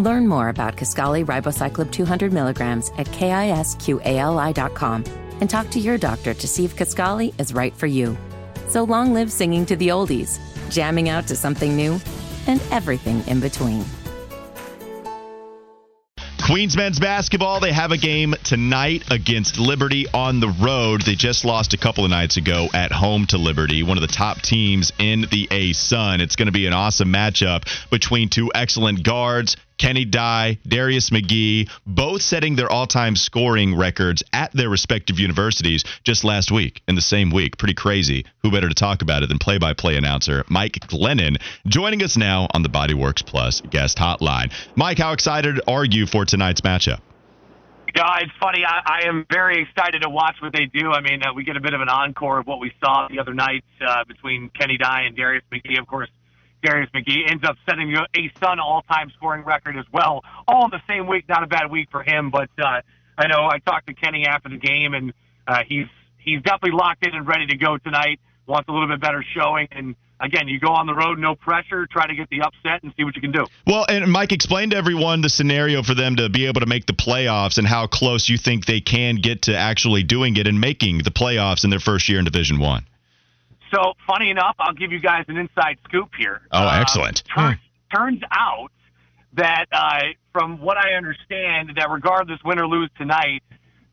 Learn more about Kisqali Ribociclib 200 milligrams at kisqali.com and talk to your doctor to see if Kaskali is right for you. So long live singing to the oldies, jamming out to something new, and everything in between. Queens men's basketball, they have a game tonight against Liberty on the road. They just lost a couple of nights ago at home to Liberty, one of the top teams in the A Sun. It's going to be an awesome matchup between two excellent guards. Kenny Dye, Darius McGhee, both setting their all time scoring records at their respective universities just last week in the same week. Pretty crazy. Who better to talk about it than play by play announcer Mike Glennon joining us now on the Bodyworks Plus guest hotline. Mike, how excited are you for tonight's matchup? Yeah, it's funny. I, I am very excited to watch what they do. I mean, uh, we get a bit of an encore of what we saw the other night uh, between Kenny Dye and Darius McGhee. Of course, Darius McGhee ends up setting A-Sun all-time scoring record as well, all in the same week. Not a bad week for him, but uh, I know I talked to Kenny after the game, and uh, he's he's definitely locked in and ready to go tonight. Wants a little bit better showing, and again, you go on the road, no pressure, try to get the upset and see what you can do. Well, and Mike, explain to everyone the scenario for them to be able to make the playoffs and how close you think they can get to actually doing it and making the playoffs in their first year in Division One. So, funny enough, I'll give you guys an inside scoop here. Oh, excellent. Uh, turns out that, uh, from what I understand, that regardless win or lose tonight,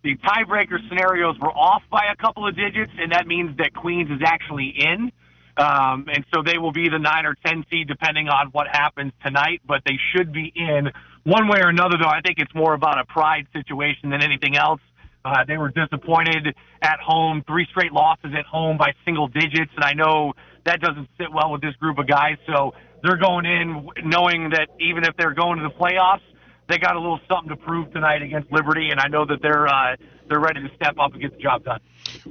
the tiebreaker scenarios were off by a couple of digits, and that means that Queens is actually in. Um, and so they will be the nine or ten seed depending on what happens tonight, but they should be in one way or another. Though I think it's more about a pride situation than anything else. Uh, they were disappointed at home, three straight losses at home by single digits, and I know that doesn't sit well with this group of guys. So they're going in knowing that even if they're going to the playoffs, they got a little something to prove tonight against Liberty, and I know that they're uh, they're ready to step up and get the job done.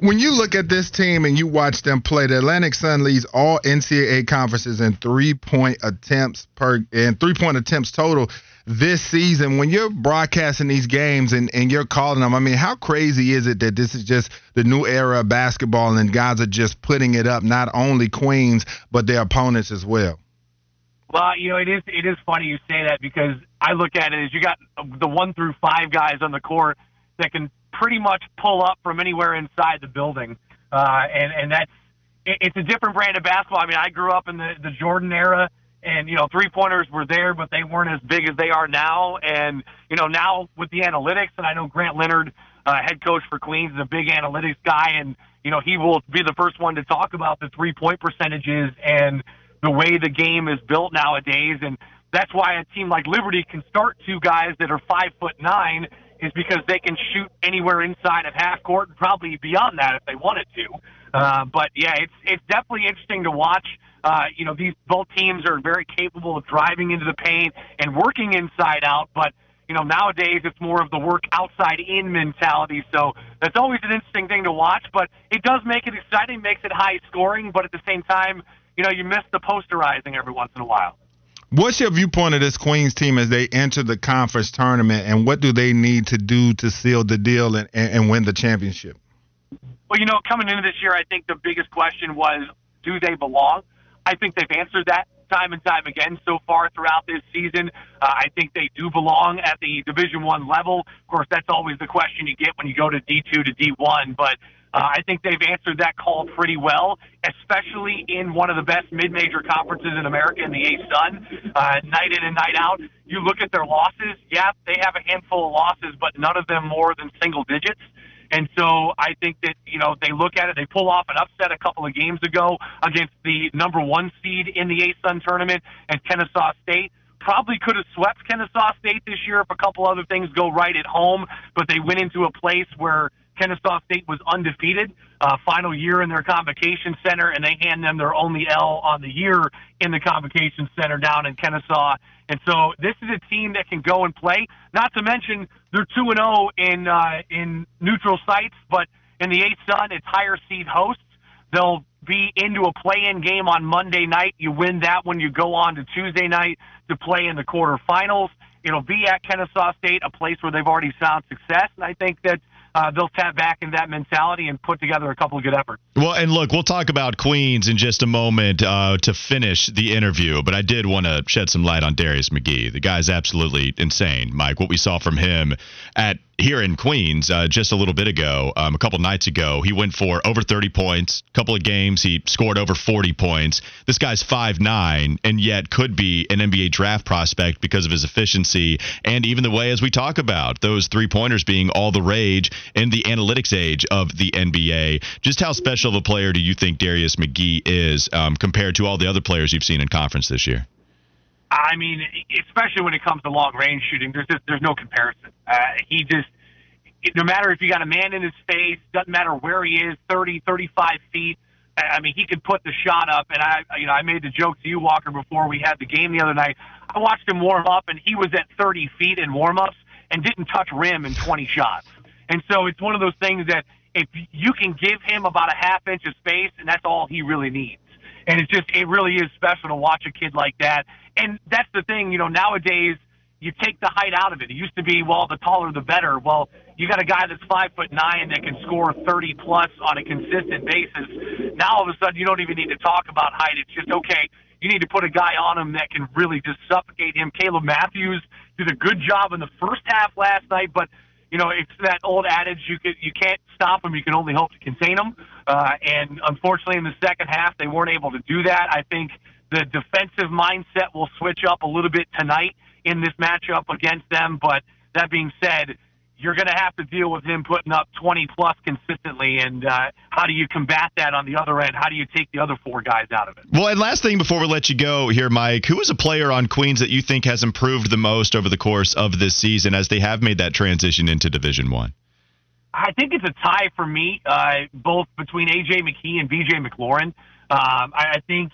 When you look at this team and you watch them play, the Atlantic Sun leads all NCAA conferences in three point attempts per and three point attempts total this season. When you're broadcasting these games and, and you're calling them, I mean, how crazy is it that this is just the new era of basketball and guys are just putting it up, not only Queens, but their opponents as well? Well, you know, it is it is funny you say that because I look at it as you got the one through five guys on the court that can pretty much pull up from anywhere inside the building, uh, and and that's it, it's a different brand of basketball. I mean, I grew up in the the Jordan era, and you know, three pointers were there, but they weren't as big as they are now. And you know, now with the analytics, and I know Grant Leonard, uh, head coach for Queens, is a big analytics guy, and you know, he will be the first one to talk about the three point percentages and the way the game is built nowadays. And that's why a team like Liberty can start two guys that are five foot nine is because they can shoot anywhere inside of half court and probably beyond that if they wanted to. Uh, but yeah, it's it's definitely interesting to watch. Uh, you know, these both teams are very capable of driving into the paint and working inside out, but you know, nowadays it's more of the work outside in mentality. So that's always an interesting thing to watch, but it does make it exciting, makes it high scoring, but at the same time, you know, you miss the posterizing every once in a while. What's your viewpoint of this Queens team as they enter the conference tournament, and what do they need to do to seal the deal and, and win the championship? Well, you know, coming into this year, I think the biggest question was, do they belong? I think they've answered that time and time again so far throughout this season. Uh, I think they do belong at the Division One level. Of course, that's always the question you get when you go to D two to D one, but uh, I think they've answered that call pretty well, especially in one of the best mid-major conferences in America, in the A-Sun, uh, night in and night out. You look at their losses. Yeah, they have a handful of losses, but none of them more than single digits. And so I think that, you know, they look at it, they pull off an upset a couple of games ago against the number one seed in the A-Sun tournament and Kennesaw State probably could have swept Kennesaw State this year if a couple other things go right at home, but they went into a place where Kennesaw State was undefeated, uh, final year in their convocation center, and they hand them their only L on the year in the convocation center down in Kennesaw. And so this is a team that can go and play. Not to mention they're two and zero in uh, in neutral sites, but in the eighth Sun, it's higher seed hosts. They'll be into a play-in game on Monday night. You win that one, you go on to Tuesday night to play in the quarterfinals. It'll be at Kennesaw State, a place where they've already found success, and I think that uh, they'll tap back in that mentality and put together a couple of good efforts. Well, and look, we'll talk about Queens in just a moment uh, to finish the interview, but I did want to shed some light on Darius McGhee. The guy's absolutely insane, Mike. What we saw from him at here in Queens uh, just a little bit ago, um, a couple nights ago. He went for over 30 points. A couple of games, he scored over 40 points. This guy's five nine, and yet could be an NBA draft prospect because of his efficiency and even the way, as we talk about, those three pointers being all the rage in the analytics age of the NBA. Just how special of a player do you think Darius McGhee is um, compared to all the other players you've seen in conference this year? I mean, especially when it comes to long range shooting, there's just, there's no comparison. Uh, he just, no matter if you got a man in his face, doesn't matter where he is, 30, 35 feet. I mean, he could put the shot up. And I, you know, I made the joke to you, Walker, before we had the game the other night. I watched him warm up, and he was at 30 feet in warm-ups and didn't touch rim in 20 shots. And so it's one of those things that if you can give him about a half inch of space, and that's all he really needs. And it's just, it really is special to watch a kid like that and that's the thing, you know, nowadays you take the height out of it. It used to be, well, the taller the better. Well, you got a guy that's five foot nine that can score 30 plus on a consistent basis. Now all of a sudden you don't even need to talk about height. It's just, okay, you need to put a guy on him that can really just suffocate him. Caleb Matthews did a good job in the first half last night, but you know, it's that old adage you can you can't stop them, you can only hope to contain them. Uh, and unfortunately, in the second half, they weren't able to do that. I think the defensive mindset will switch up a little bit tonight in this matchup against them. But that being said, you're going to have to deal with him putting up 20 plus consistently. And uh, how do you combat that on the other end? How do you take the other four guys out of it? Well, and last thing before we let you go here, Mike, who is a player on Queens that you think has improved the most over the course of this season as they have made that transition into Division One? I? I think it's a tie for me, uh, both between AJ McKee and BJ McLaurin. Um, I, I think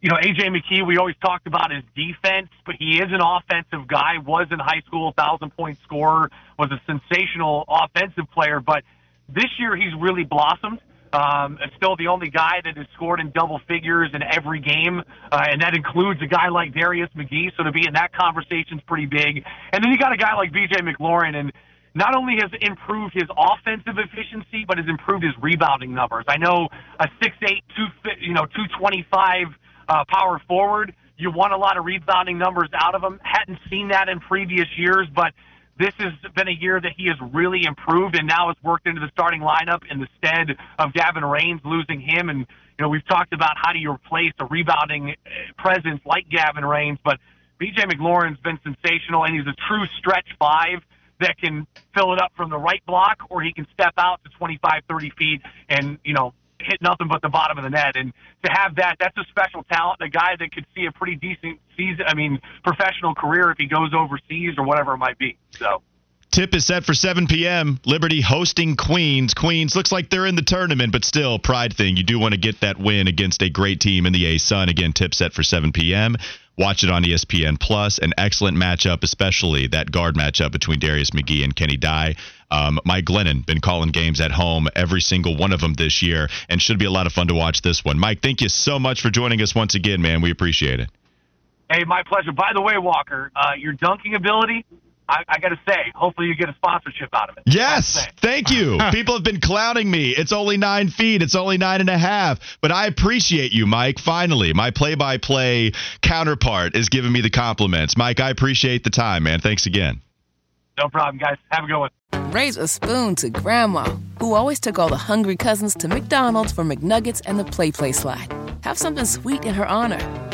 you know, AJ McKee, we always talked about his defense, but he is an offensive guy, was in high school, thousand point scorer, was a sensational offensive player, but this year he's really blossomed. Um, still the only guy that has scored in double figures in every game, uh, and that includes a guy like Darius McGhee. So to be in that conversation is pretty big. And then you got a guy like BJ McLaurin, and not only has improved his offensive efficiency, but has improved his rebounding numbers. I know a six eight two, you know, two twenty five uh, power forward. You want a lot of rebounding numbers out of him. Hadn't seen that in previous years, but this has been a year that he has really improved and now has worked into the starting lineup in the stead of Gavin Rains losing him. And, you know, we've talked about how do you replace a rebounding presence like Gavin Rains, but BJ McLaurin's been sensational and he's a true stretch five that can fill it up from the right block or he can step out to 25, 30 feet and, you know, hit nothing but the bottom of the net. And to have that, that's a special talent, a guy that could see a pretty decent season, I mean, professional career if he goes overseas or whatever it might be. So. Tip is set for 7 p.m. Liberty hosting Queens. Queens looks like they're in the tournament, but still, pride thing. You do want to get that win against a great team in the A Sun. Again, tip set for 7 p.m. Watch it on ESPN Plus. An excellent matchup, especially that guard matchup between Darius McGhee and Kenny Dye. Um, Mike Glennon been calling games at home, every single one of them this year, and should be a lot of fun to watch this one. Mike, thank you so much for joining us once again, man. We appreciate it. Hey, my pleasure. By the way, Walker, uh, your dunking ability I, I got to say, hopefully you get a sponsorship out of it. Yes, thank you. People have been clowning me. It's only nine feet. It's only nine and a half. But I appreciate you, Mike. Finally, my play-by-play counterpart is giving me the compliments. Mike, I appreciate the time, man. Thanks again. No problem, guys. Have a good one. Raise a spoon to Grandma, who always took all the hungry cousins to McDonald's for McNuggets and the PlayPlace slide. Have something sweet in her honor.